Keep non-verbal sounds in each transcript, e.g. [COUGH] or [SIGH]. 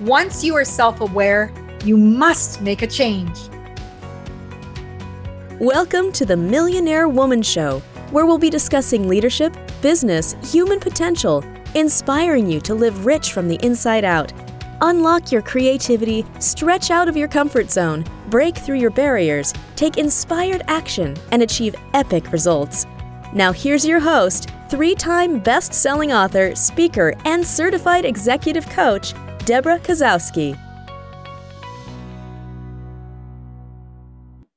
Once you are self aware, you must make a change. Welcome to the Millionaire Woman Show, where we'll be discussing leadership, business, human potential, inspiring you to live rich from the inside out. Unlock your creativity, stretch out of your comfort zone, break through your barriers, take inspired action, and achieve epic results. Now, here's your host, three time best selling author, speaker, and certified executive coach, Debra Kasowski.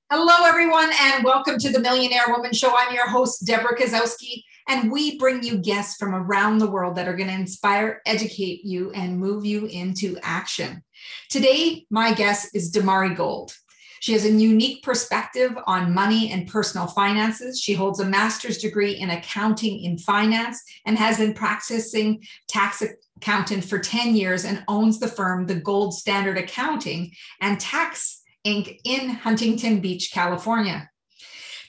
Hello, everyone, and welcome to the Millionaire Woman Show. I'm your host, Debra Kasowski, and we bring you guests from around the world that are going to inspire, educate you, and move you into action. Today, my guest is Damari Gold. She has a unique perspective on money and personal finances. She holds a master's degree in accounting in finance and has been practicing tax accountant for 10 years and owns the firm The Gold Standard Accounting and Tax Inc. in Huntington Beach, California.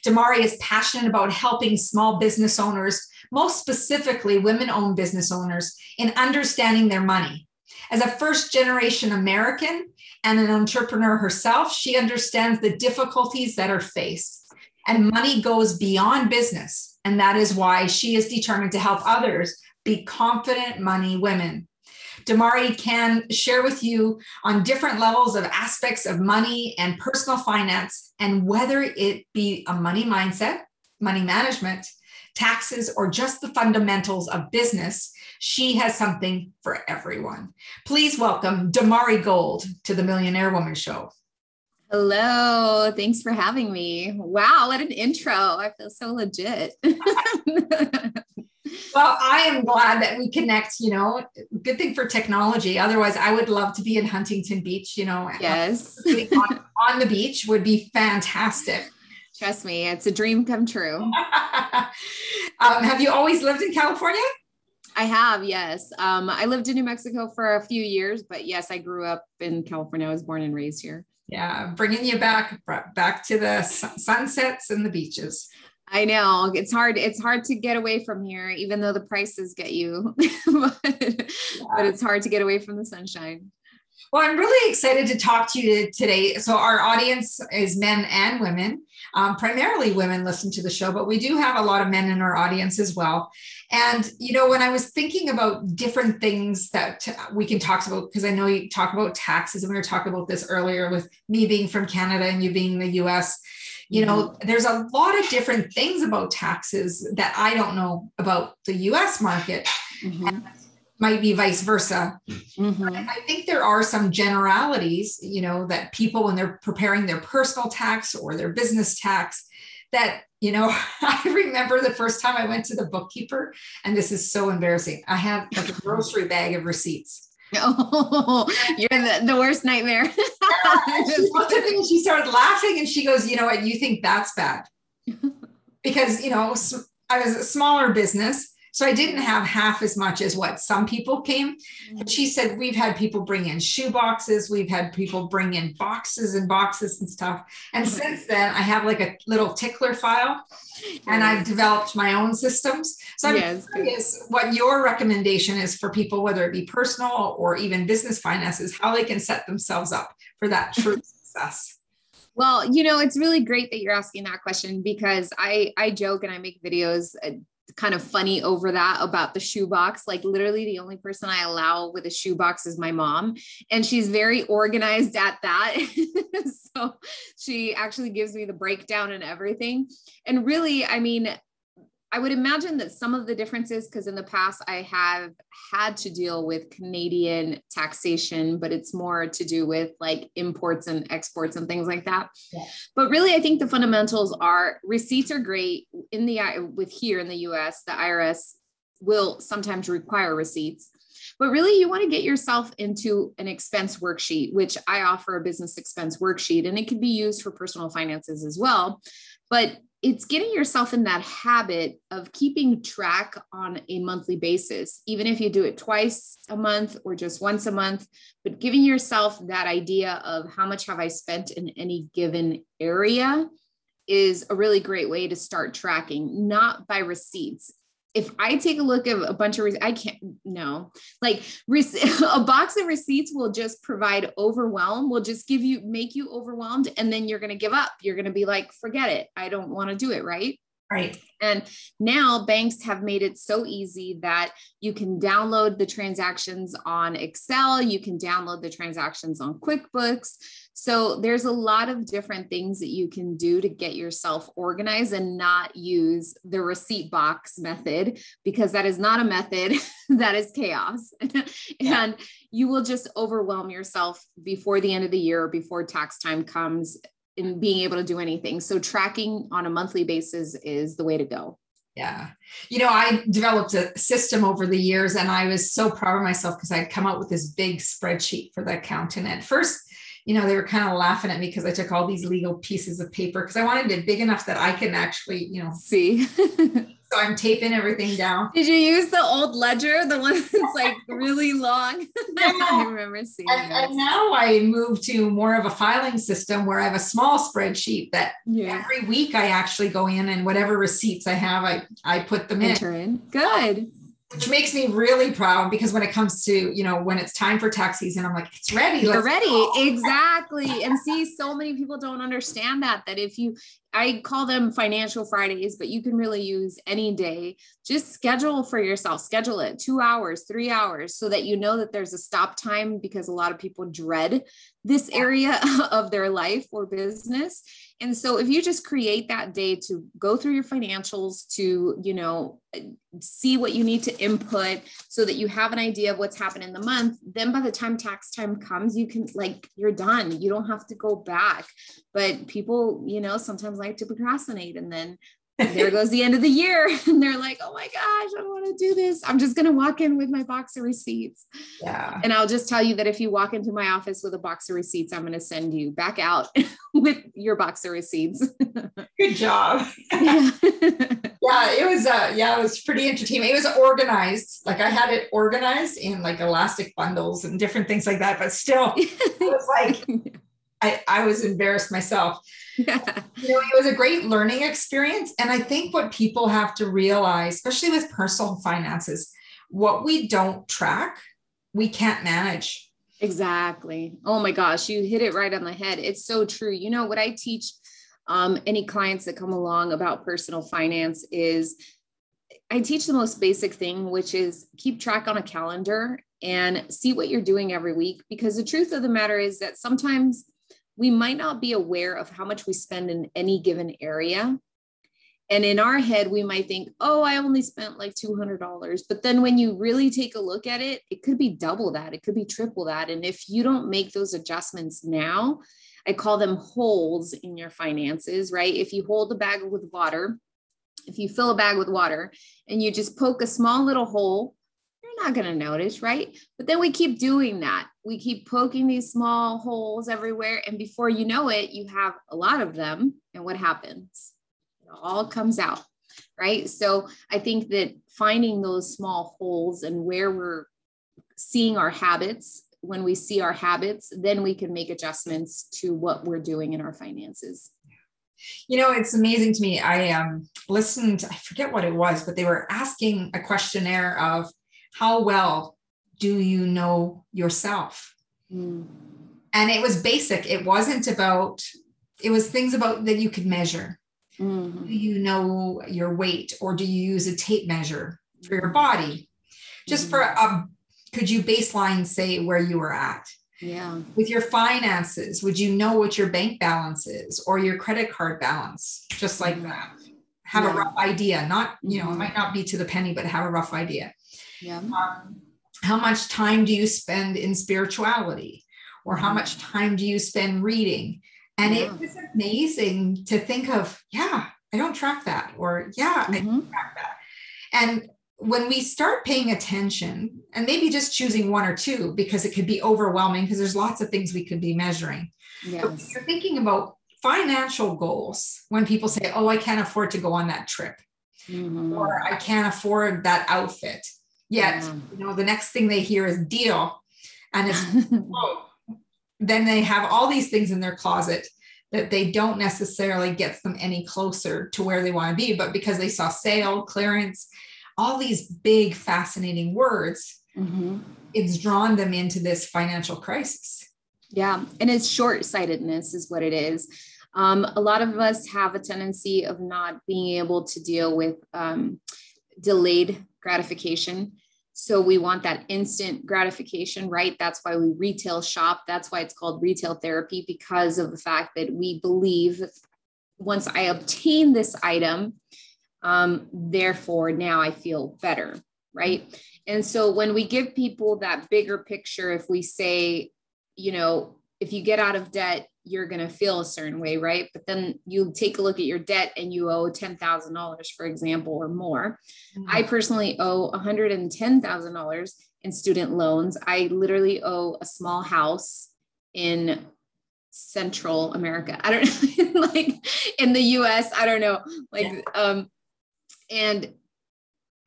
Damari is passionate about helping small business owners, most specifically women owned business owners, in understanding their money. As a first generation American and an entrepreneur herself, she understands the difficulties that are faced. And money goes beyond business. And that is why she is determined to help others be confident money women. Damari can share with you on different levels of aspects of money and personal finance, and whether it be a money mindset, money management, taxes, or just the fundamentals of business, she has something for everyone. Please welcome Damari Gold to the Millionaire Woman Show. Hello, thanks for having me. Wow, what an intro. I feel so legit. [LAUGHS] well, I am glad that we connect, you know, good thing for technology. Otherwise, I would love to be in Huntington Beach, you know. Yes. [LAUGHS] on, on the beach would be fantastic. Trust me, it's a dream come true. [LAUGHS] um, have you always lived in California? I have, yes. Um, I lived in New Mexico for a few years, but yes, I grew up in California. I was born and raised here. Yeah, bringing you back back to the sunsets and the beaches. I know it's hard. It's hard to get away from here, even though the prices get you. but, [LAUGHS] yeah. but it's hard to get away from the sunshine. Well, I'm really excited to talk to you today. So, our audience is men and women. Um, primarily, women listen to the show, but we do have a lot of men in our audience as well. And, you know, when I was thinking about different things that we can talk about, because I know you talk about taxes, and we were talking about this earlier with me being from Canada and you being in the US you know mm-hmm. there's a lot of different things about taxes that i don't know about the us market mm-hmm. Might be vice versa mm-hmm. i think there are some generalities you know that people when they're preparing their personal tax or their business tax that you know [LAUGHS] i remember the first time i went to the bookkeeper and this is so embarrassing i had like a [LAUGHS] grocery bag of receipts Oh, [LAUGHS] you're the, the worst nightmare. she looked at me and she started laughing and she goes, You know what? You think that's bad. Because, you know, I was a smaller business so I didn't have half as much as what some people came. But she said, We've had people bring in shoe boxes, we've had people bring in boxes and boxes and stuff. And since then, I have like a little tickler file and I've developed my own systems. So I'm yes. curious what your recommendation is for people, whether it be personal or even business finances, how they can set themselves up for that true [LAUGHS] success. Well, you know, it's really great that you're asking that question because I I joke and I make videos uh, kind of funny over that about the shoebox. Like literally the only person I allow with a shoebox is my mom. And she's very organized at that. [LAUGHS] so she actually gives me the breakdown and everything. And really, I mean, I would imagine that some of the differences, because in the past I have had to deal with Canadian taxation, but it's more to do with like imports and exports and things like that. Yeah. But really, I think the fundamentals are receipts are great in the with here in the US, the IRS will sometimes require receipts. But really, you want to get yourself into an expense worksheet, which I offer a business expense worksheet, and it can be used for personal finances as well. But it's getting yourself in that habit of keeping track on a monthly basis, even if you do it twice a month or just once a month, but giving yourself that idea of how much have I spent in any given area is a really great way to start tracking, not by receipts. If I take a look at a bunch of, re- I can't, no, like [LAUGHS] a box of receipts will just provide overwhelm, will just give you, make you overwhelmed. And then you're going to give up. You're going to be like, forget it. I don't want to do it. Right. Right. And now banks have made it so easy that you can download the transactions on Excel, you can download the transactions on QuickBooks. So there's a lot of different things that you can do to get yourself organized and not use the receipt box method because that is not a method, [LAUGHS] that is chaos. [LAUGHS] and you will just overwhelm yourself before the end of the year, before tax time comes in being able to do anything. So tracking on a monthly basis is the way to go. Yeah. You know, I developed a system over the years and I was so proud of myself because I'd come out with this big spreadsheet for the accountant. At first, you know, they were kind of laughing at me because I took all these legal pieces of paper because I wanted it big enough that I can actually, you know, see. [LAUGHS] So I'm taping everything down. Did you use the old ledger, the one that's like really long? [LAUGHS] [LAUGHS] I remember seeing and, and, now I move to more of a filing system where I have a small spreadsheet that yeah. every week I actually go in and whatever receipts I have, I, I put them Enter in. in. Good which makes me really proud because when it comes to you know when it's time for tax season i'm like it's ready you're ready go. [LAUGHS] exactly and see so many people don't understand that that if you I call them financial Fridays, but you can really use any day. Just schedule for yourself, schedule it two hours, three hours, so that you know that there's a stop time because a lot of people dread this area [LAUGHS] of their life or business. And so if you just create that day to go through your financials, to, you know, see what you need to input so that you have an idea of what's happened in the month, then by the time tax time comes, you can like, you're done. You don't have to go back. But people, you know, sometimes like to procrastinate and then there goes the end of the year. [LAUGHS] And they're like oh my gosh i don't want to do this. I'm just going to walk in with my box of receipts. Yeah. And i'll just tell you that if you walk into my office with a box of receipts i'm going to send you back out [LAUGHS] with your box of receipts. [LAUGHS] Good job. Yeah. yeah it was uh yeah it was pretty entertaining. It was organized. Like i had it organized in like elastic bundles and different things like that but still it was like I, I was embarrassed myself. Yeah. You know, it was a great learning experience. And I think what people have to realize, especially with personal finances, what we don't track, we can't manage. Exactly. Oh my gosh, you hit it right on the head. It's so true. You know, what I teach um, any clients that come along about personal finance is I teach the most basic thing, which is keep track on a calendar and see what you're doing every week. Because the truth of the matter is that sometimes we might not be aware of how much we spend in any given area. And in our head, we might think, oh, I only spent like $200. But then when you really take a look at it, it could be double that, it could be triple that. And if you don't make those adjustments now, I call them holes in your finances, right? If you hold a bag with water, if you fill a bag with water and you just poke a small little hole not going to notice, right? But then we keep doing that. We keep poking these small holes everywhere. And before you know it, you have a lot of them. And what happens? It all comes out, right? So I think that finding those small holes and where we're seeing our habits, when we see our habits, then we can make adjustments to what we're doing in our finances. You know, it's amazing to me. I um, listened, I forget what it was, but they were asking a questionnaire of how well do you know yourself? Mm. And it was basic. It wasn't about, it was things about that you could measure. Mm-hmm. Do you know your weight or do you use a tape measure for your body? Just mm-hmm. for a, could you baseline say where you were at? Yeah. With your finances, would you know what your bank balance is or your credit card balance? Just like mm-hmm. that. Have yeah. a rough idea. Not, you know, it mm-hmm. might not be to the penny, but have a rough idea. Yeah. Um, how much time do you spend in spirituality? Or how much mm-hmm. time do you spend reading? And yeah. it was amazing to think of, yeah, I don't track that. Or yeah, mm-hmm. I don't track that. And when we start paying attention and maybe just choosing one or two because it could be overwhelming because there's lots of things we could be measuring. Yes. you're thinking about financial goals when people say, oh, I can't afford to go on that trip. Mm-hmm. Or I can't afford that outfit. Yet, yeah. you know, the next thing they hear is deal. And it's, [LAUGHS] oh, then they have all these things in their closet that they don't necessarily get them any closer to where they want to be. But because they saw sale, clearance, all these big, fascinating words, Mm-hmm. it's drawn them into this financial crisis. Yeah, and it's short sightedness, is what it is. Um, a lot of us have a tendency of not being able to deal with um, delayed gratification. So we want that instant gratification, right? That's why we retail shop. That's why it's called retail therapy because of the fact that we believe once I obtain this item, um, therefore now I feel better, right? And so when we give people that bigger picture, if we say, you know, if you get out of debt, you're going to feel a certain way, right? But then you take a look at your debt and you owe $10,000, for example, or more. Mm-hmm. I personally owe $110,000 in student loans. I literally owe a small house in Central America. I don't know, [LAUGHS] like in the US, I don't know. Like, yeah. um, and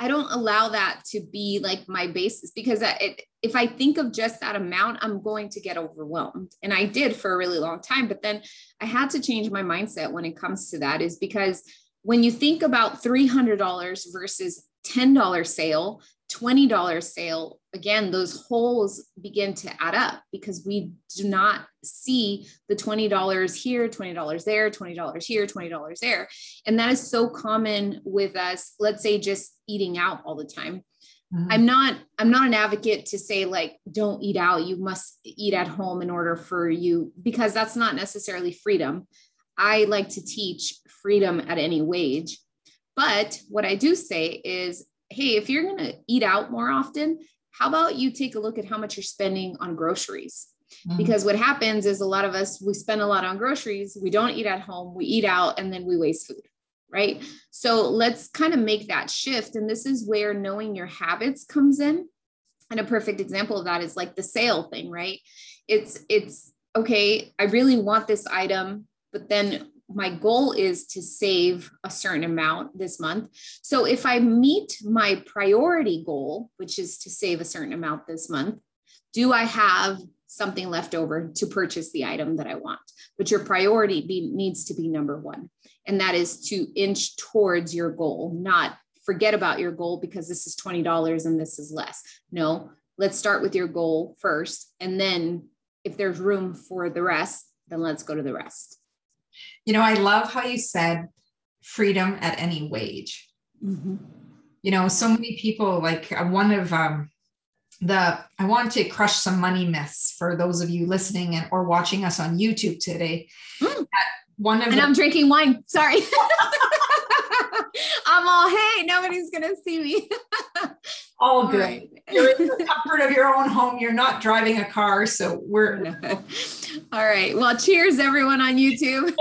I don't allow that to be like my basis because it, if I think of just that amount, I'm going to get overwhelmed. And I did for a really long time. But then I had to change my mindset when it comes to that, is because when you think about $300 versus $10 sale, $20 sale, again, those holes begin to add up because we do not see the $20 here, $20 there, $20 here, $20 there. And that is so common with us, let's say just eating out all the time. Mm-hmm. I'm not I'm not an advocate to say like don't eat out, you must eat at home in order for you because that's not necessarily freedom. I like to teach freedom at any wage. But what I do say is hey, if you're going to eat out more often, how about you take a look at how much you're spending on groceries? Mm-hmm. Because what happens is a lot of us, we spend a lot on groceries, we don't eat at home, we eat out, and then we waste food, right? So let's kind of make that shift. And this is where knowing your habits comes in. And a perfect example of that is like the sale thing, right? It's, it's, okay, I really want this item, but then my goal is to save a certain amount this month. So if I meet my priority goal, which is to save a certain amount this month, do I have something left over to purchase the item that I want? But your priority be, needs to be number one. And that is to inch towards your goal, not forget about your goal because this is $20 and this is less. No, let's start with your goal first. And then if there's room for the rest, then let's go to the rest. You know, I love how you said freedom at any wage. Mm-hmm. You know, so many people like uh, one of um, the I want to crush some money myths for those of you listening and or watching us on YouTube today. Mm. One of and the- I'm drinking wine. Sorry. [LAUGHS] I'm all hey, nobody's gonna see me. [LAUGHS] all good. Right. [LAUGHS] You're in the comfort of your own home. You're not driving a car, so we're [LAUGHS] all right. Well, cheers, everyone on YouTube.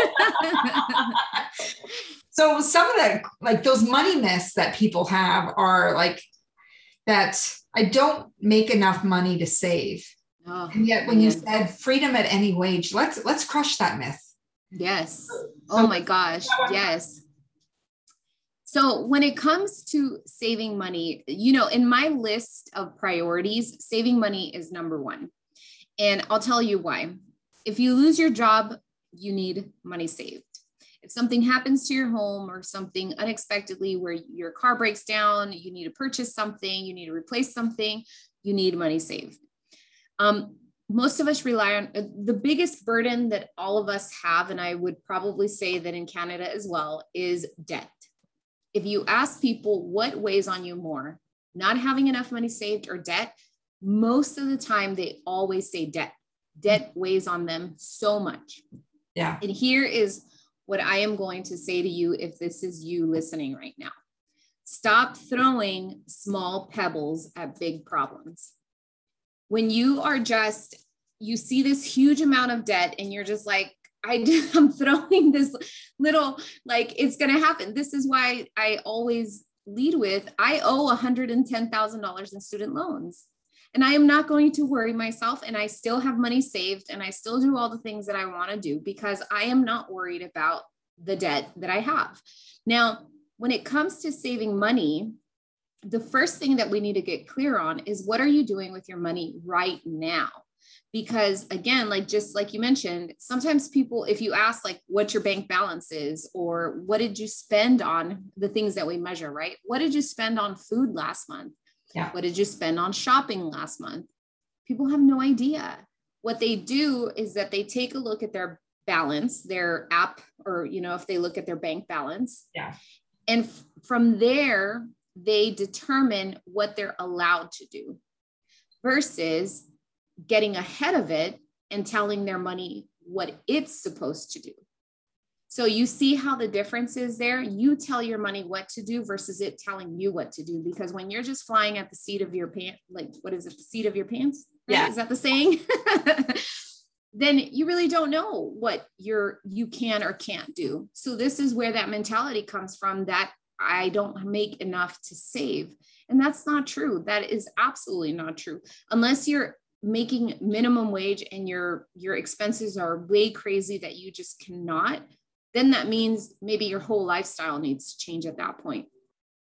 [LAUGHS] so some of the like those money myths that people have are like that I don't make enough money to save. Oh, and yet when man. you said freedom at any wage, let's let's crush that myth. Yes. Oh my gosh. Yes. So, when it comes to saving money, you know, in my list of priorities, saving money is number one. And I'll tell you why. If you lose your job, you need money saved. If something happens to your home or something unexpectedly where your car breaks down, you need to purchase something, you need to replace something, you need money saved. Um, most of us rely on uh, the biggest burden that all of us have, and I would probably say that in Canada as well, is debt if you ask people what weighs on you more, not having enough money saved or debt, most of the time they always say debt. Debt weighs on them so much. Yeah. And here is what I am going to say to you if this is you listening right now. Stop throwing small pebbles at big problems. When you are just, you see this huge amount of debt and you're just like, I do, [LAUGHS] I'm throwing this little like it's going to happen. This is why I always lead with I owe $110,000 in student loans. And I am not going to worry myself and I still have money saved and I still do all the things that I want to do because I am not worried about the debt that I have. Now, when it comes to saving money, the first thing that we need to get clear on is what are you doing with your money right now? Because again like just like you mentioned sometimes people if you ask like what your bank balance is or what did you spend on the things that we measure right? What did you spend on food last month? Yeah. What did you spend on shopping last month? People have no idea. What they do is that they take a look at their balance their app or you know if they look at their bank balance. Yeah. And f- from there they determine what they're allowed to do versus getting ahead of it and telling their money what it's supposed to do. So you see how the difference is there. You tell your money what to do versus it telling you what to do. Because when you're just flying at the seat of your pants, like what is it, the seat of your pants? Right? Yeah. Is that the saying? [LAUGHS] then you really don't know what you're you can or can't do. So this is where that mentality comes from that I don't make enough to save. And that's not true. That is absolutely not true. Unless you're making minimum wage and your your expenses are way crazy that you just cannot then that means maybe your whole lifestyle needs to change at that point.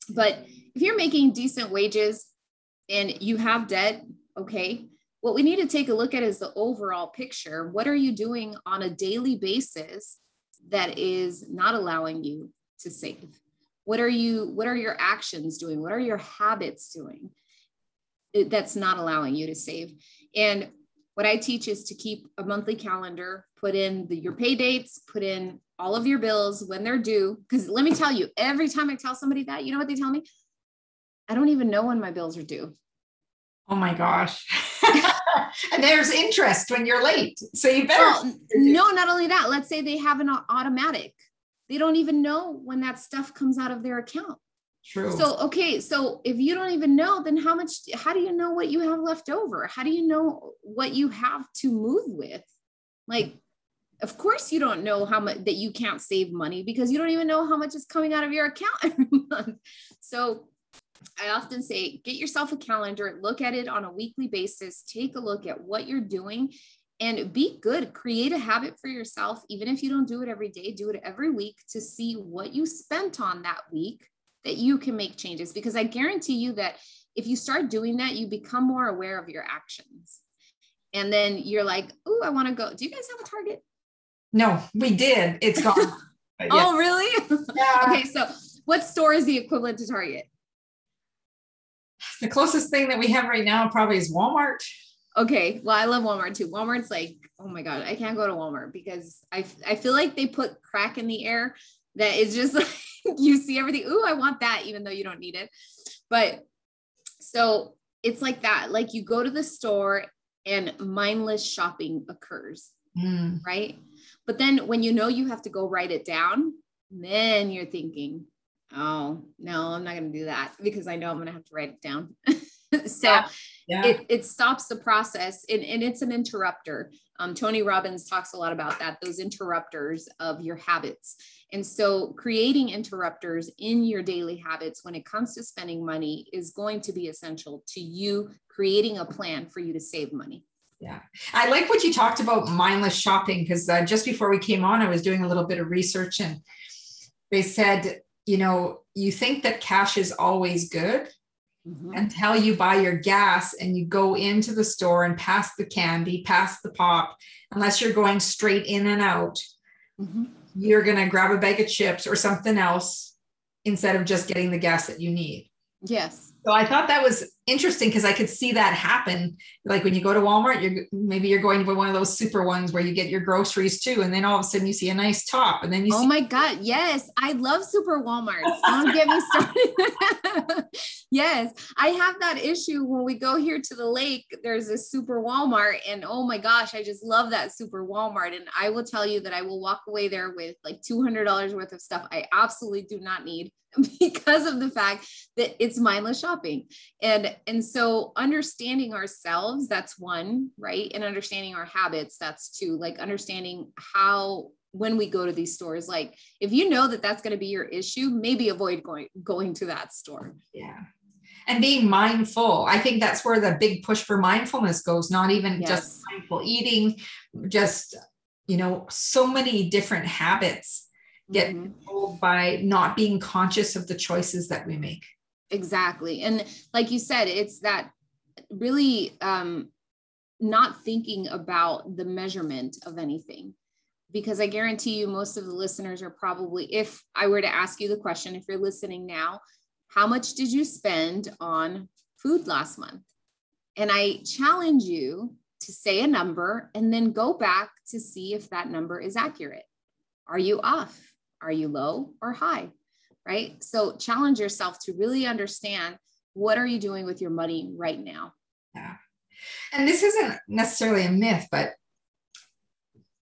But if you're making decent wages and you have debt okay what we need to take a look at is the overall picture. What are you doing on a daily basis that is not allowing you to save? What are you what are your actions doing? What are your habits doing eh, that's not allowing you to save and what I teach is to keep a monthly calendar, put in the, your pay dates, put in all of your bills when they're due. Because let me tell you, every time I tell somebody that, you know what they tell me? I don't even know when my bills are due. Oh my gosh. [LAUGHS] and there's interest when you're late. So you better. Well, no, not only that, let's say they have an automatic. They don't even know when that stuff comes out of their account. True. So, okay. So if you don't even know, then how much, how do you know what you have left over? How do you know what you have to move with? Like, of course you don't know how much that you can't save money because you don't even know how much is coming out of your [LAUGHS] account every month. So I often say, get yourself a calendar, look at it on a weekly basis, take a look at what you're doing and be good. Create a habit for yourself. Even if you don't do it every day, do it every week to see what you spent on that week that you can make changes because I guarantee you that if you start doing that, you become more aware of your actions. And then you're like, oh, I want to go. Do you guys have a target? No, we did. It's gone. [LAUGHS] Uh, yeah. Oh, really? Yeah. okay. So, what store is the equivalent to Target? The closest thing that we have right now probably is Walmart. Okay. Well, I love Walmart too. Walmart's like, oh my God, I can't go to Walmart because I, I feel like they put crack in the air that is just [LAUGHS] like, [LAUGHS] you see everything. Ooh, I want that, even though you don't need it. But so it's like that. Like you go to the store and mindless shopping occurs, mm. right? But then when you know you have to go write it down, then you're thinking, oh, no, I'm not going to do that because I know I'm going to have to write it down. [LAUGHS] so yeah. Yeah. It, it stops the process and, and it's an interrupter. Um, Tony Robbins talks a lot about that, those interrupters of your habits. And so, creating interrupters in your daily habits when it comes to spending money is going to be essential to you creating a plan for you to save money. Yeah. I like what you talked about mindless shopping because uh, just before we came on, I was doing a little bit of research and they said, you know, you think that cash is always good mm-hmm. until you buy your gas and you go into the store and pass the candy, pass the pop, unless you're going straight in and out. Mm-hmm you're going to grab a bag of chips or something else instead of just getting the gas that you need. Yes. So I thought that was interesting because I could see that happen. Like when you go to Walmart, you're maybe you're going to one of those super ones where you get your groceries too, and then all of a sudden you see a nice top, and then you. Oh see- my god! Yes, I love super WalMarts. Don't get me started. Yes, I have that issue when we go here to the lake. There's a super Walmart, and oh my gosh, I just love that super Walmart. And I will tell you that I will walk away there with like two hundred dollars worth of stuff I absolutely do not need [LAUGHS] because of the fact that it's mindless shopping and and so understanding ourselves that's one right and understanding our habits that's two like understanding how when we go to these stores like if you know that that's going to be your issue maybe avoid going going to that store yeah and being mindful i think that's where the big push for mindfulness goes not even yes. just mindful eating just you know so many different habits get mm-hmm. by not being conscious of the choices that we make exactly and like you said it's that really um not thinking about the measurement of anything because I guarantee you most of the listeners are probably, if I were to ask you the question, if you're listening now, how much did you spend on food last month? And I challenge you to say a number and then go back to see if that number is accurate. Are you off? Are you low or high? Right? So challenge yourself to really understand what are you doing with your money right now? Yeah. And this isn't necessarily a myth, but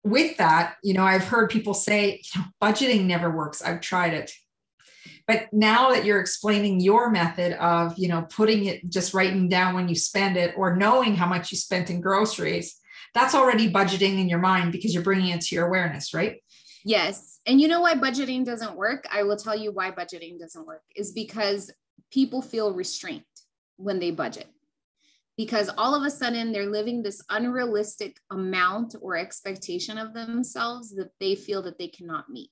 with that, you know, I've heard people say, you know, budgeting never works. I've tried it. But now that you're explaining your method of, you know, putting it just writing down when you spend it or knowing how much you spent in groceries, that's already budgeting in your mind because you're bringing it to your awareness, right? Yes. And you know why budgeting doesn't work? I will tell you why budgeting doesn't work is because people feel restrained when they budget because all of a sudden they're living this unrealistic amount or expectation of themselves that they feel that they cannot meet.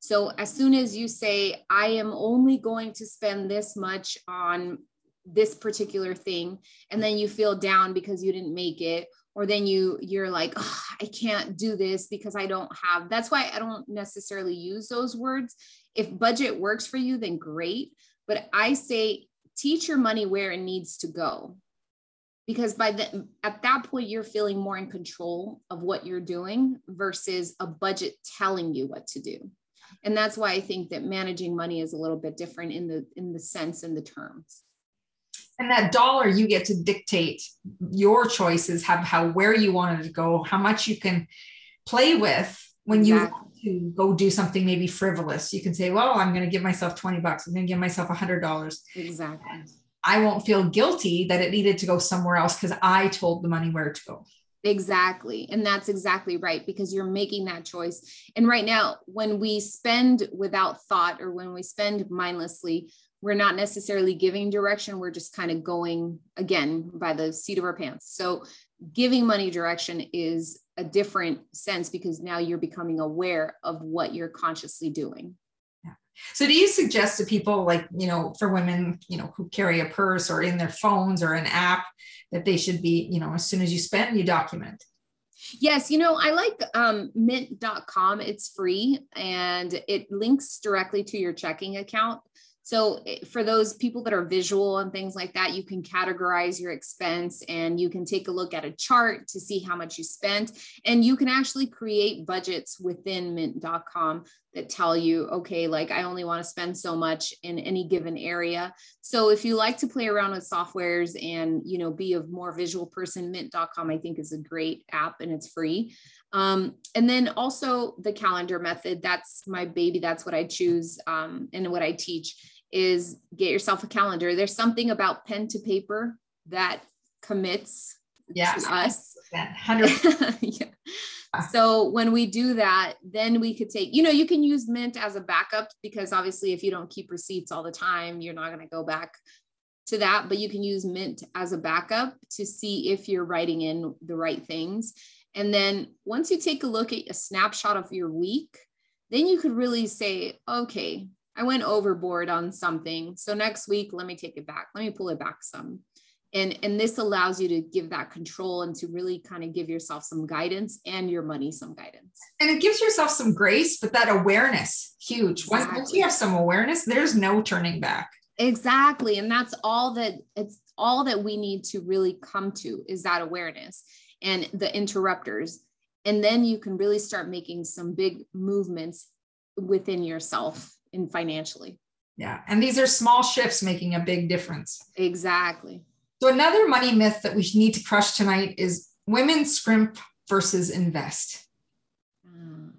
So as soon as you say, I am only going to spend this much on this particular thing, and then you feel down because you didn't make it, or then you you're like, oh, I can't do this because I don't have. That's why I don't necessarily use those words. If budget works for you, then great. But I say teach your money where it needs to go because by the at that point you're feeling more in control of what you're doing versus a budget telling you what to do and that's why i think that managing money is a little bit different in the in the sense and the terms. And that dollar you get to dictate your choices have how where you want it to go how much you can play with when you want to go do something maybe frivolous. You can say well i'm going to give myself 20 bucks i'm going to give myself $100 exactly. I won't feel guilty that it needed to go somewhere else because I told the money where to go. Exactly. And that's exactly right because you're making that choice. And right now, when we spend without thought or when we spend mindlessly, we're not necessarily giving direction. We're just kind of going again by the seat of our pants. So, giving money direction is a different sense because now you're becoming aware of what you're consciously doing. So do you suggest to people like, you know, for women, you know, who carry a purse or in their phones or an app that they should be, you know, as soon as you spend, you document? Yes, you know, I like um, mint.com. It's free and it links directly to your checking account. So eh, for those people that are visual and things like that, you can categorize your expense and you can take a look at a chart to see how much you spent. And you can actually create budgets within mint.com that tell you, okay, like I only want to spend so much in any given area. So if you like to play around with softwares and, you know, be a more visual person, mint.com, I think is a great app and it's free. Um, and then also the calendar method, that's my baby. That's what I choose um, and what I teach is get yourself a calendar. There's something about pen to paper that commits yes. to us. [LAUGHS] yeah. So when we do that, then we could take, you know, you can use Mint as a backup because obviously if you don't keep receipts all the time, you're not going to go back to that, but you can use Mint as a backup to see if you're writing in the right things. And then once you take a look at a snapshot of your week, then you could really say, okay, I went overboard on something. So next week, let me take it back. Let me pull it back some. And, and this allows you to give that control and to really kind of give yourself some guidance and your money some guidance. And it gives yourself some grace, but that awareness, huge. Exactly. Once you have some awareness, there's no turning back. Exactly. And that's all that it's all that we need to really come to is that awareness and the interrupters. And then you can really start making some big movements within yourself in financially. Yeah. And these are small shifts making a big difference. Exactly. So, another money myth that we need to crush tonight is women scrimp versus invest. Uh,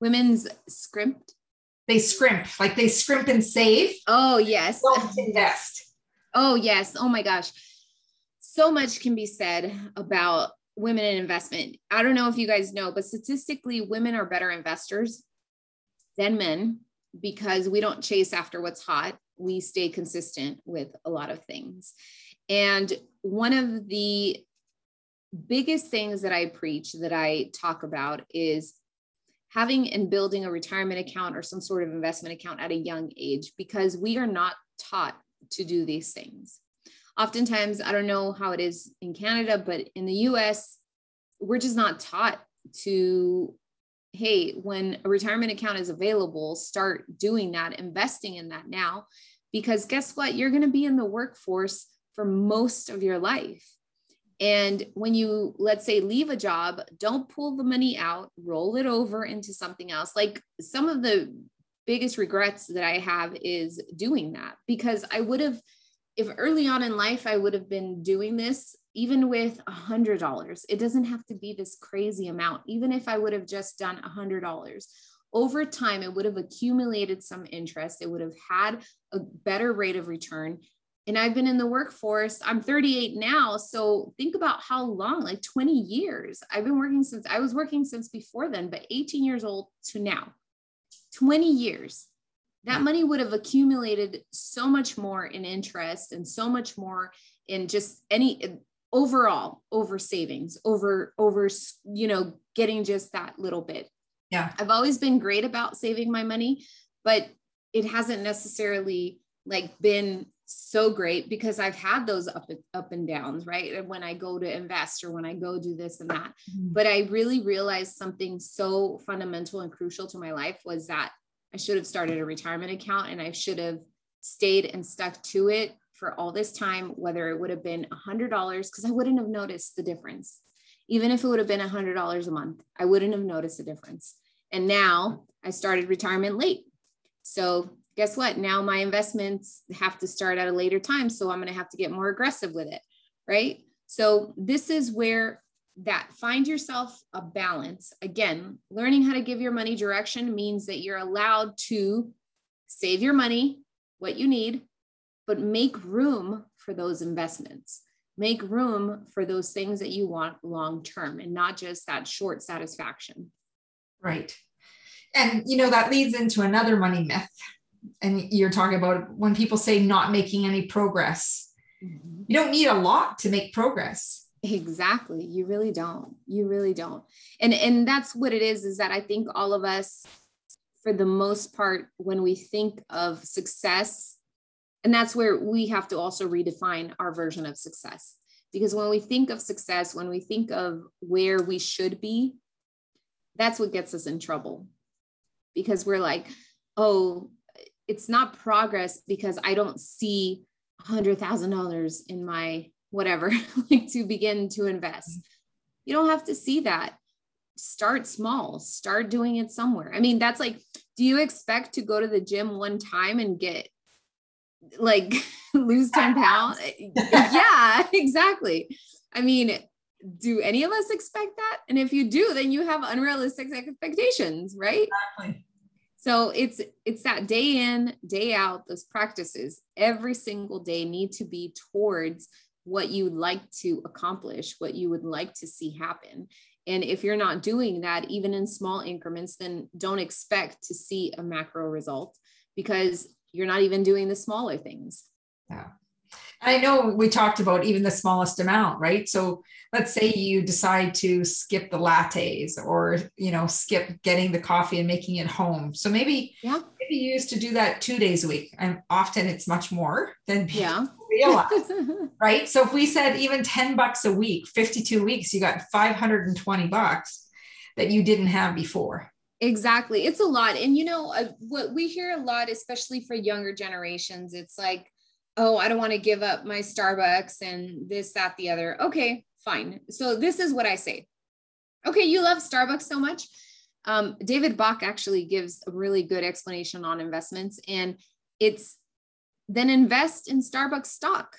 women's scrimped? They scrimp, like they scrimp and save. Oh, yes. Invest. Oh, yes. Oh, my gosh. So much can be said about women in investment. I don't know if you guys know, but statistically, women are better investors than men because we don't chase after what's hot. We stay consistent with a lot of things. And one of the biggest things that I preach, that I talk about, is having and building a retirement account or some sort of investment account at a young age because we are not taught to do these things. oftentimes i don't know how it is in canada but in the us we're just not taught to hey when a retirement account is available start doing that investing in that now. Because guess what? You're going to be in the workforce for most of your life. And when you let's say leave a job don't pull the money out roll it over into something else. Like some of the biggest regrets that i have is doing that. Because i would have if early on in life I would have been doing this, even with a hundred dollars, it doesn't have to be this crazy amount. Even if I would have just done a hundred dollars over time, it would have accumulated some interest. It would have had a better rate of return. And I've been in the workforce. I'm 38 now. So think about how long, like 20 years. I've been working since I was working since before then, but 18 years old to now, 20 years that money would have accumulated so much more in interest and so much more in just any overall over savings over over you know getting just that little bit yeah i've always been great about saving my money but it hasn't necessarily like been so great because I've had those up up and downs, right? When I go to invest or when I go do this and that. Mm-hmm. But I really realized something so fundamental and crucial to my life was that I should have started a retirement account and I should have stayed and stuck to it for all this time, whether it would have been $100, because I wouldn't have noticed the difference. Even if it would have been $100 a month, I wouldn't have noticed the difference. And now I started retirement late. So guess what? Now my investments have to start at a later time. So I'm going to have to get more aggressive with it. Right. So this is where that find yourself a balance. Again, learning how to give your money direction means that you're allowed to save your money, what you need, but make room for those investments. Make room for those things that you want long term and not just that short satisfaction. Right. And, you know, that leads into another money myth. And you're talking about when people say not making any progress, mm-hmm. you don't need a lot to make progress Exactly. You really don't. You really don't. And and that's what it is is that I think all of us for the most part when we think of success and that's where we have to also redefine our version of success. Because when we think of success, when we think of where we should be, that's what gets us in trouble. Because we're like, "Oh, it's not progress because I don't see $100,000 in my whatever, [LAUGHS] like to begin to invest. Mm-hmm. You don't have to see that. Start small, start doing it somewhere. I mean, that's like, do you expect to go to the gym one time and get like [LAUGHS] lose 10 [LAUGHS] pounds? yeah, exactly. I mean, do any of us expect that? And if you do, then you have unrealistic expectations, right? Exactly. So it's it's that day in, day out, those practices every single day need to be towards what you would like to accomplish, what you would like to see happen. And if you're not doing that, even in small increments, then don't expect to see a macro result because you're not even doing the smaller things. Yeah. I know we talked about even the smallest amount, right? So let's say you decide to skip the lattes or, you know, skip getting the coffee and making it home. So maybe, yeah. maybe you used to do that two days a week. And often it's much more than yeah. [LAUGHS] realize, [LAUGHS] right? So if we said even 10 bucks a week, 52 weeks, you got 520 bucks that you didn't have before. Exactly. It's a lot. And, you know, uh, what we hear a lot, especially for younger generations, it's like, oh, I don't want to give up my Starbucks and this, that, the other. Okay, fine. So this is what I say. Okay, you love Starbucks so much. Um, David Bach actually gives a really good explanation on investments, and it's then invest in Starbucks stock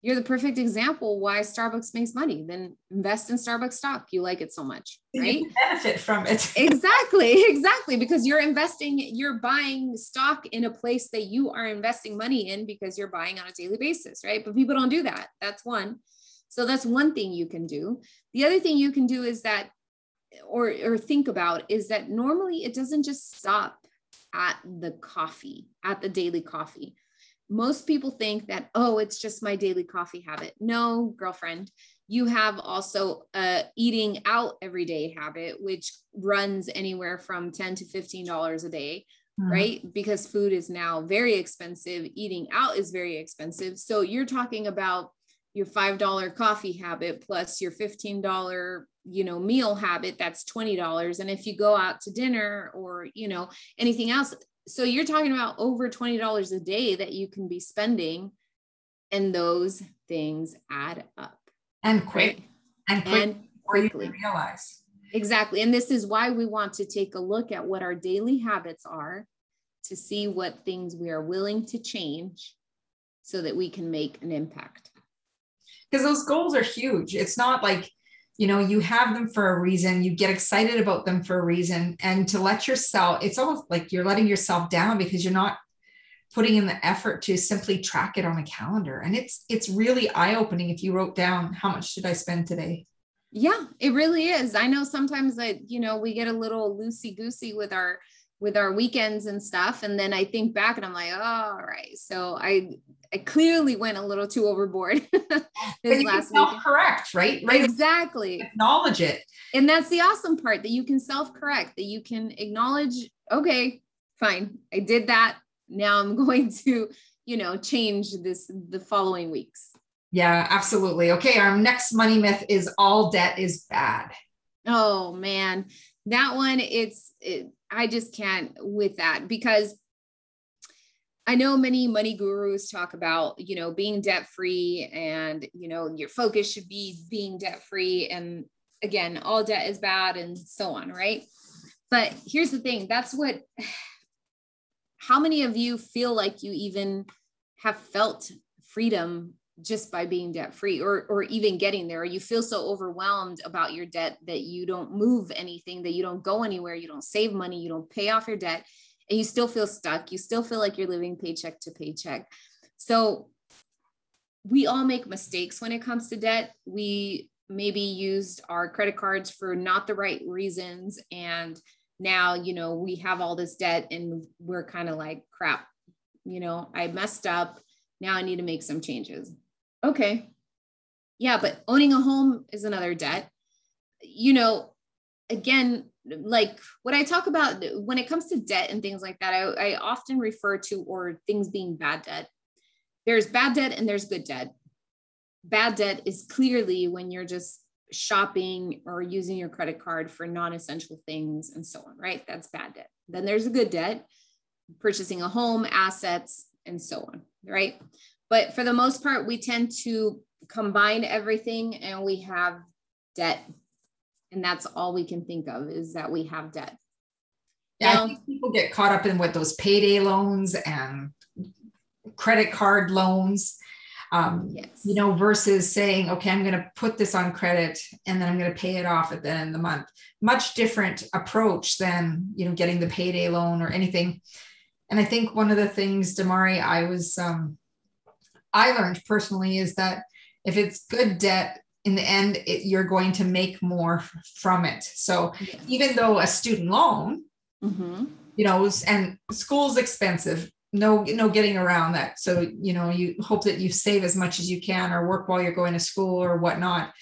you're the perfect example why Starbucks makes money. Then invest in Starbucks stock. You like it so much, [LAUGHS] right? Benefit from it. [LAUGHS] exactly, exactly. Because you're investing, you're buying stock in a place that you are investing money in because you're buying on a daily basis, right? But people don't do that. That's one. So that's one thing you can do. The other thing you can do is that, or or think about, is that normally it doesn't just stop at the coffee, at the daily coffee most people think that, oh, it's just my daily coffee habit. No, girlfriend, you have also a eating out every day habit, which runs anywhere from 10 to $15 a day, mm-hmm. right? Because food is now very expensive, eating out is very expensive. So you're talking about your $5 coffee habit plus your $15 you know meal habit that's $20 and if you go out to dinner or you know anything else so you're talking about over $20 a day that you can be spending and those things add up and quick right? and, quick and quickly. realize. Exactly and this is why we want to take a look at what our daily habits are to see what things we are willing to change so that we can make an impact. Because those goals are huge. It's not like you know you have them for a reason you get excited about them for a reason and to let yourself it's almost like you're letting yourself down because you're not putting in the effort to simply track it on a calendar. And it's it's really eye opening if you wrote down how much did i spend today? Yeah it really is. I know sometimes that you know we get a little loosey goosey with our with our weekends and stuff and then i think back and i'm like oh, all right so i i clearly went a little too overboard [LAUGHS] this last self correct right? Right exactly. Acknowledge it. And that's the awesome part that you can self correct that you can acknowledge okay fine i did that. Now i'm [LAUGHS] going to you know change this the following weeks. Yeah, absolutely. Okay, our next money myth is all debt is bad. Oh man, that one it's it, I just can't with that because I know many money gurus talk about, you know, being debt free and, you know, your focus should be being debt free and again, all debt is bad and so on, right? But here's the thing, that's what [SIGHS] how many of you feel like you even have felt freedom just by being debt free or or even getting there you feel so overwhelmed about your debt that you don't move anything that you don't go anywhere you don't save money you don't pay off your debt and you still feel stuck. You still feel like you're living paycheck to paycheck. So we all make mistakes when it comes to debt. We maybe used our credit cards for not the right reasons and now you know we have all this debt and we're kind of like crap you know i messed up. Now i need to make some changes. Okay. Yeah, but owning a home is another debt. You know, again, like what I talk about when it comes to debt and things like that, I, I often refer to or things being bad debt. There's bad debt and there's good debt. Bad debt is clearly when you're just shopping or using your credit card for non-essential things and so on, right? That's bad debt. Then there's a good debt, purchasing a home, assets, and so on, right? But for the most part, we tend to combine everything and we have debt. And that's all we can think of is that we have debt. Yeah, now, people get caught up in what those payday loans and credit card loans. Um, yes. you know, versus saying, okay, I'm going to put this on credit and then I'm going to pay it off at the end of the month. Much different approach than, you know, getting the payday loan or anything. And I think one of the things, Damari, I was um, I learned personally is that if it's good debt, in the end, it, you're going to make more from it. So yes. even though a student loan, mm-hmm. you know, and school's expensive, no, no getting around that. So, you know, you hope that you save as much as you can or work while you're going to school or whatnot.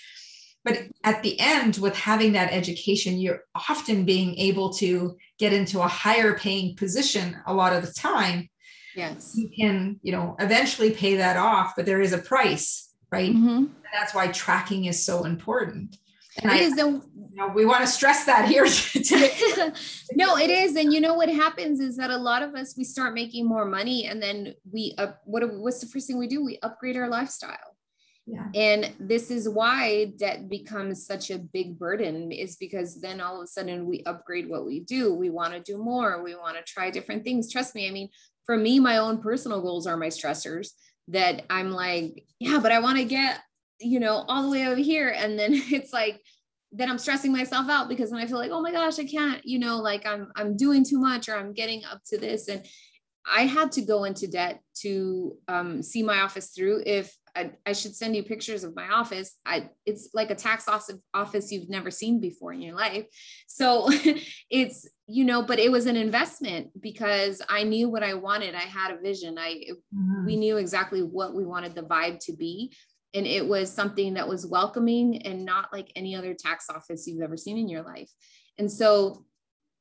But at the end, with having that education, you're often being able to get into a higher paying position a lot of the time yes you can you know eventually pay that off but there is a price right mm-hmm. that's why tracking is so important and it I, is the, you know, we want to stress that here [LAUGHS] today. [LAUGHS] no, it is. And you know what happens is that a lot of us we start making more money and then we uh, what what's the first thing we do? We upgrade our lifestyle. Yeah. And this is why debt becomes such a big burden is because then all of a sudden we upgrade what we do. We want to do more. We want to try different things. Trust me. I mean, for me, my own personal goals are my stressors that I'm like, yeah, but I want to get, you know, all the way over here. And then [LAUGHS] it's like, then I'm stressing myself out because then I feel like, oh my gosh, I can't, you know, like I'm I'm doing too much or I'm getting up to this. And I had to go into debt to um, see my office through. If I, I, should send you pictures of my office, I it's like a tax office you've never seen before in your life. So [LAUGHS] it's you know, but it was an investment because I knew what I wanted. I had a vision. I mm-hmm. we knew exactly what we wanted the vibe to be. And it was something that was welcoming and not like any other tax office you've ever seen in your life. And so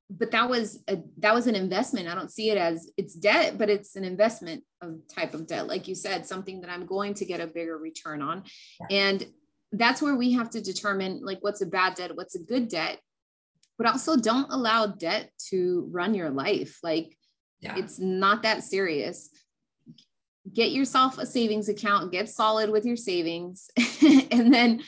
but that was a that was an investment. I don't see it as it's debt, but it's an investment of type of debt, like you said, something that I'm going to get a bigger return on. Yeah. And that's where we have to determine like what's a bad debt, what's a good debt, but also don't allow debt to run your life. Like yeah. it's not that serious. Get yourself a savings account, get solid with your savings, [LAUGHS] and then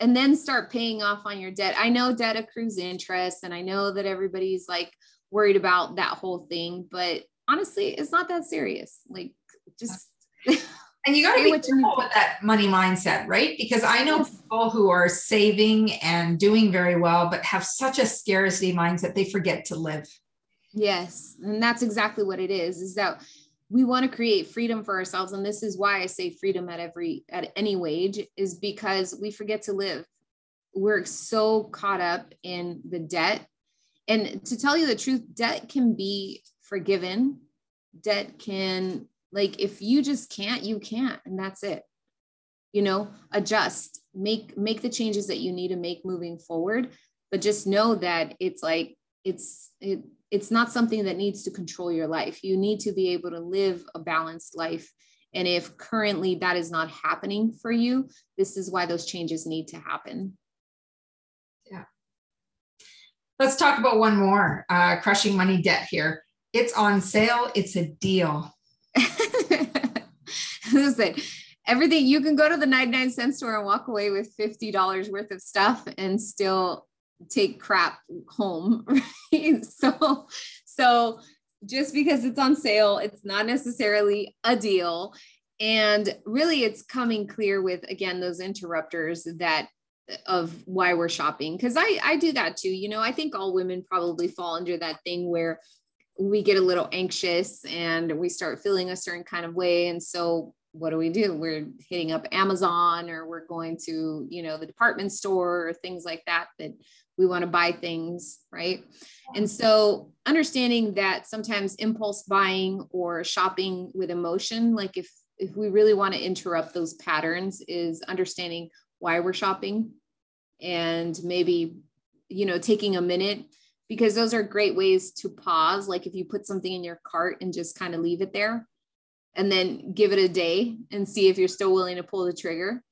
and then start paying off on your debt. I know debt accrues interest, and I know that everybody's like worried about that whole thing, but honestly, it's not that serious. Like just [LAUGHS] and you got to be careful with that money mindset, right? Because I know yes. people who are saving and doing very well, but have such a scarcity mindset they forget to live. Yes, and that's exactly what it is. Is that we want to create freedom for ourselves and this is why i say freedom at every at any wage is because we forget to live. We're so caught up in the debt. And to tell you the truth debt can be forgiven. Debt can like if you just can't you can't and that's it. You know adjust make make the changes that you need to make moving forward but just know that it's like it's it it's not something that needs to control your life. You need to be able to live a balanced life. And if currently that is not happening for you, this is why those changes need to happen. Yeah. Let's talk about one more uh, crushing money debt here. It's on sale, it's a deal. [LAUGHS] Listen, everything you can go to the 99 cent store and walk away with $50 worth of stuff and still take crap home [LAUGHS] right? So so just because it's on sale it's not necessarily a deal. And really it's coming clear with again those interrupters that of why we're shopping. Because i i do that too. You know i think all women probably fall under that thing where we get a little anxious and we start feeling a certain kind of way. And so what do we do? We're hitting up amazon or we're going to you know the department store or things like that. That we want to buy things, right? And so understanding that sometimes impulse buying or shopping with emotion, like if if we really want to interrupt those patterns is understanding why we're shopping and maybe you know taking a minute because those are great ways to pause like if you put something in your cart and just kind of leave it there and then give it a day and see if you're still willing to pull the trigger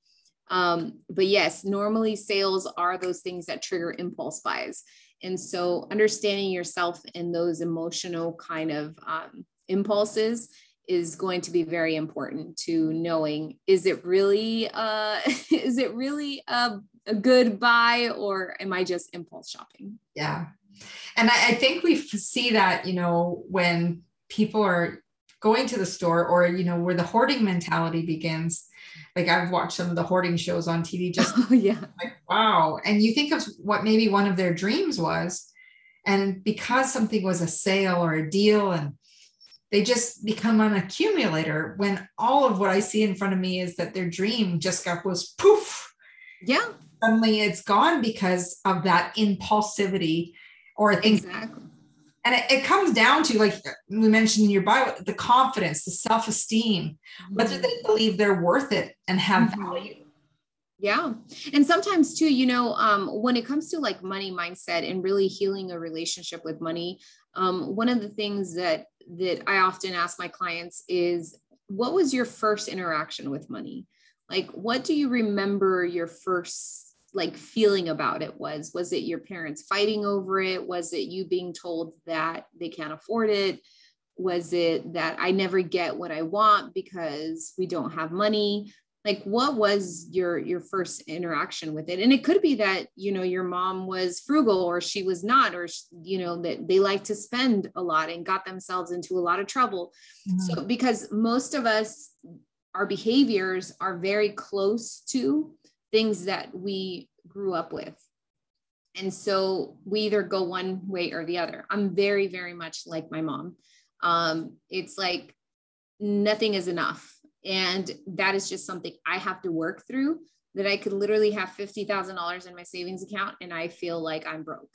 um, but yes, normally sales are those things that trigger impulse buys. And so understanding yourself in those emotional kind of um, impulses is going to be very important to knowing is it really uh [LAUGHS] is it really a, a good buy or am i just impulse shopping yeah and I, I think we see that you know when people are going to the store or you know where the hoarding mentality begins like I've watched some of the hoarding shows on TV just oh, [LAUGHS] yeah. like wow. And you think of what maybe one of their dreams was. And because something was a sale or a deal and they just become an accumulator when all of what I see in front of me is that their dream just got was poof. Yeah. Suddenly it's gone because of that impulsivity or things exactly and it, it, comes down to like we mentioned in your bio the confidence the self-esteem mm-hmm. whether they believe they're worth it and have mm-hmm. value yeah and sometimes too you know um, when it comes to like money mindset and really healing a relationship with money um, one of the things that that i often ask my clients is what was your first interaction with money like what do you remember your first like feeling about it was was it your parents fighting over it? Was it you being told that they can't afford it? Was it that i never get what i want because we don't have money? Like what was your your first interaction with it? And it could be that you know your mom was frugal or she was not or you know that they like to spend a lot and got themselves into a lot of trouble. Mm-hmm. so because most of us our behaviors are very close to things that we grew up with. And so we either go one way or the other. I'm very, very much like my mom. Um, it's like nothing is enough. And that is just something I have to work through that I could literally have $50,000 in my savings account and I feel like I'm broke.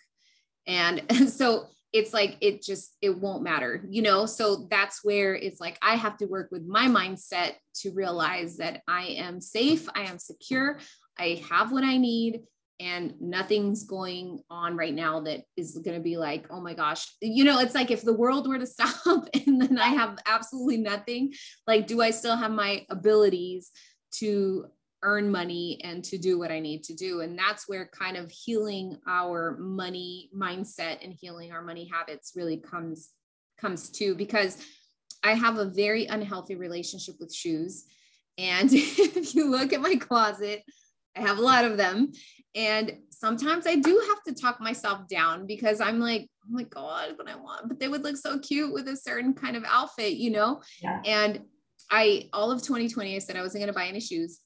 And [LAUGHS] so it's like it just it won't matter you know so that's where it's like i have to work with my mindset to realize that i am safe i am secure I have what I need and nothing's going on right now that is going to be like oh my gosh you know it's like if the world were to [LAUGHS] stop and then i have absolutely nothing like do i still have my abilities to earn money and to do what I need to do. And that's where kind of healing our money mindset and healing our money habits really comes comes to because I have a very unhealthy relationship with shoes. And [LAUGHS] if you look at my closet, I have a lot of them. And sometimes I do have to talk myself down because I'm like, oh my God, what I want. But they would look so cute with a certain kind of outfit, you know? Yeah. And I, all of 2020, I said I wasn't going to buy any shoes.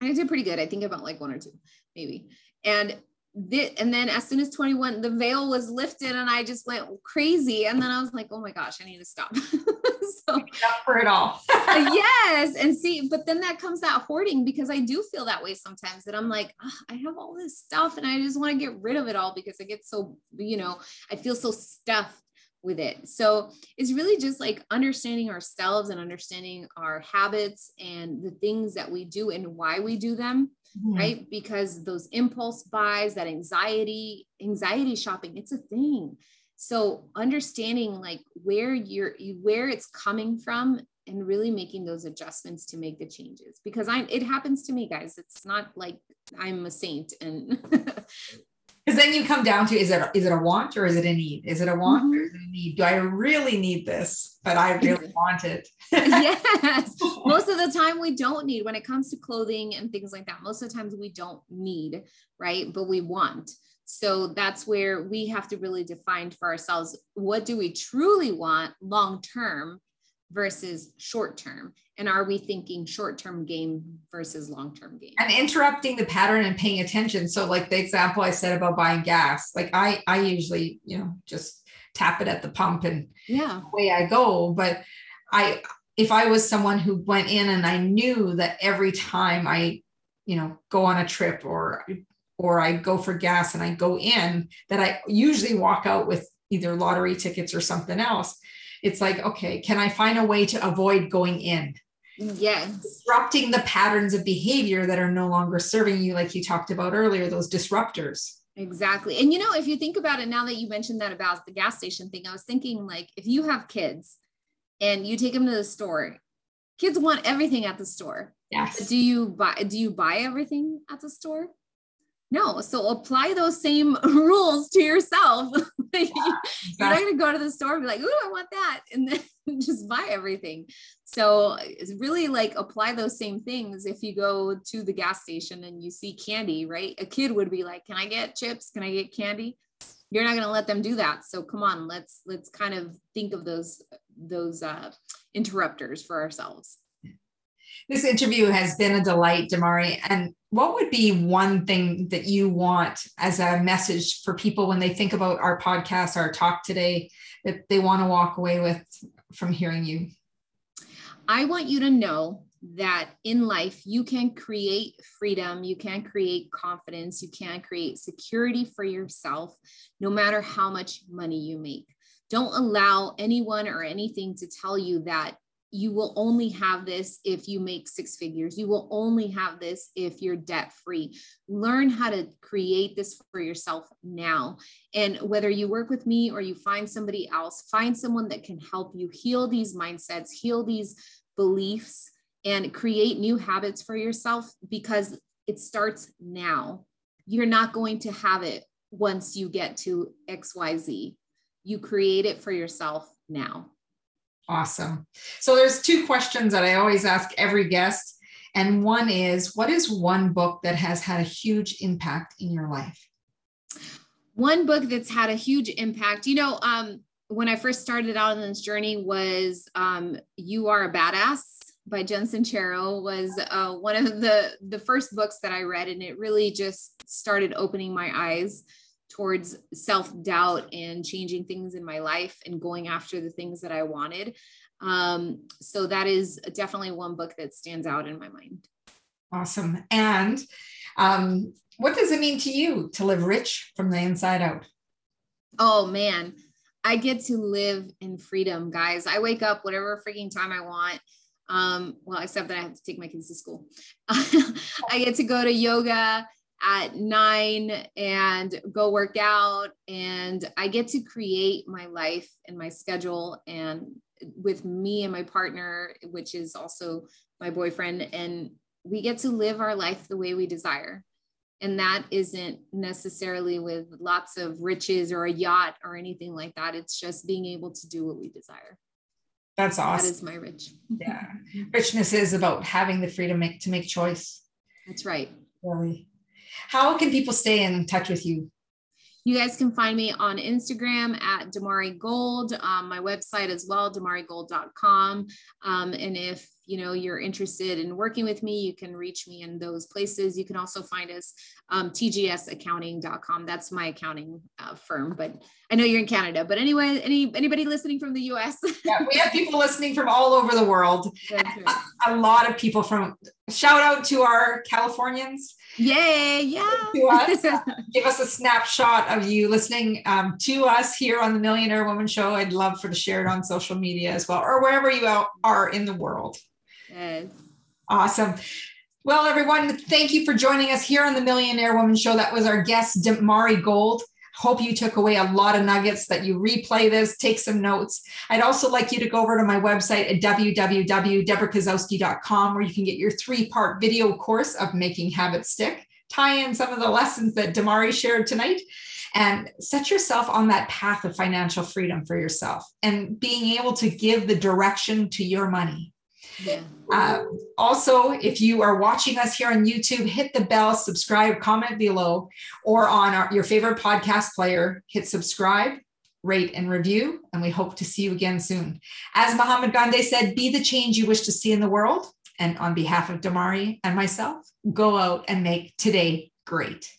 And I did pretty good. I think about like one or two, maybe. And the, and then as soon as 21, the veil was lifted and I just went crazy. And then I was like, oh my gosh, I need to stop. [LAUGHS] so for it all. Uh, [LAUGHS] yes. And see, but then that comes that hoarding because I do feel that way sometimes that I'm like, oh, I have all this stuff and I just want to get rid of it all because I get so, you know, I feel so stuffed with it. So it's really just like understanding ourselves and understanding our habits and the things that we do and why we do them, mm-hmm. right? Because those impulse buys, that anxiety, anxiety shopping, it's a thing. So understanding like where you're where it's coming from and really making those adjustments to make the changes because I it happens to me guys. It's not like I'm a saint and [LAUGHS] because then you come down to is it is it a want or is it a need? Is it a want mm-hmm. or is it a need? Do I really need this? But I [LAUGHS] really want it. yes. [LAUGHS] Most of the time we don't need when it comes to clothing and things like that. Most of the times we don't need, right? But we want. So that's where we have to really define for ourselves what do we truly want long term versus short term? And are we thinking short term game versus long term game? And interrupting the pattern and paying attention. So like the example i said about buying gas like i i usually you know just tap it at the pump and yeah. away i go. But i if i was someone who went in and i knew that every time i you know go on a trip or or i go for gas and i go in that i usually walk out with either lottery tickets or something else it's like okay can i find a way to avoid going in? Yes. Disrupting the patterns of behavior that are no longer serving you like you talked about earlier those disruptors. Exactly. And you know if you think about it now that you mentioned that about the gas station thing i was thinking like if you have kids and you take them to the store kids want everything at the store. Yes. Do you buy do you buy everything at the store no. So apply those same [LAUGHS] rules to yourself. [LAUGHS] Yeah, You're not going to go to the store and be like, "Ooh, I want that," [LAUGHS] and then just buy everything. So it's really like apply those same things. If you go to the gas station and you see candy, right? A kid would be like, "Can I get chips? Can I get candy?" You're not going to let them do that. So come on, let's let's kind of think of those those uh, interrupters for ourselves. This interview has been a delight, Damari. And what would be one thing that you want as a message for people when they think about our podcast, our talk today, that they want to walk away with from hearing you? I want you to know that in life you can create freedom, you can create confidence, you can create security for yourself, no matter how much money you make. Don't allow anyone or anything to tell you that you will only have this if you make six figures. You will only have this if you're debt free. Learn how to create this for yourself now. And whether you work with me or you find somebody else, find someone that can help you heal these mindsets, heal these beliefs, and create new habits for yourself because it starts now. You're not going to have it once you get to XYZ. You create it for yourself now. Awesome. So there's two questions that I always ask every guest. And one is what is one book that has had a huge impact in your life? One book that's had a huge impact, you know, um, when I first started out on this journey was um, You Are a Badass by Jen Sincero was uh, one of the the first books that I read, and it really just started opening my eyes towards self doubt and changing things in my life and going after the things that I wanted. Um, so that is definitely one book that stands out in my mind. Awesome. And um, what does it mean to you to live rich from the inside out? Oh man, I get to live in freedom, guys. I wake up whatever freaking time I want. Um, well, except that I have to take my kids to school. [LAUGHS] I get to go to yoga at nine and go work out. And I get to create my life and my schedule and with me and my partner, which is also my boyfriend. And we get to live our life the way we desire. And that isn't necessarily with lots of riches or a yacht or anything like that. It's just being able to do what we desire. That's awesome. That is my rich. Yeah. Richness is about having the freedom make, to make choice. That's right. Really. How can people stay in touch with you? You guys can find me on Instagram at Damari Gold, um, my website as well, damarigold.com. Um, and if you know you're interested in working with me, you can reach me in those places. You can also find us um, tgsaccounting.com. That's my accounting uh, firm, but I know you're in Canada. But anyway, any anybody listening from the US? [LAUGHS] yeah, we have people listening from all over the world. [LAUGHS] Right. A, a lot of people from. Shout out to our Californians. Yay! Yeah. To us, [LAUGHS] give us a snapshot of you listening um, to us here on the Millionaire Woman Show. I'd love for to share it on social media as well, or wherever you are in the world. Yes. Awesome. Well, everyone, thank you for joining us here on the Millionaire Woman Show. That was our guest, Damari Gold. Hope you took away a lot of nuggets, that you replay this, take some notes. I'd also like you to go over to my website at www.debrakasowski.com, where you can get your three part video course of making habits stick, tie in some of the lessons that Damari shared tonight, and set yourself on that path of financial freedom for yourself and being able to give the direction to your money. Uh, also, if you are watching us here on YouTube, hit the bell, subscribe, comment below, or on our, your favorite podcast player, hit subscribe, rate, and review. And we hope to see you again soon. As Mahatma Gandhi said, be the change you wish to see in the world. And on behalf of Damari and myself, go out and make today great.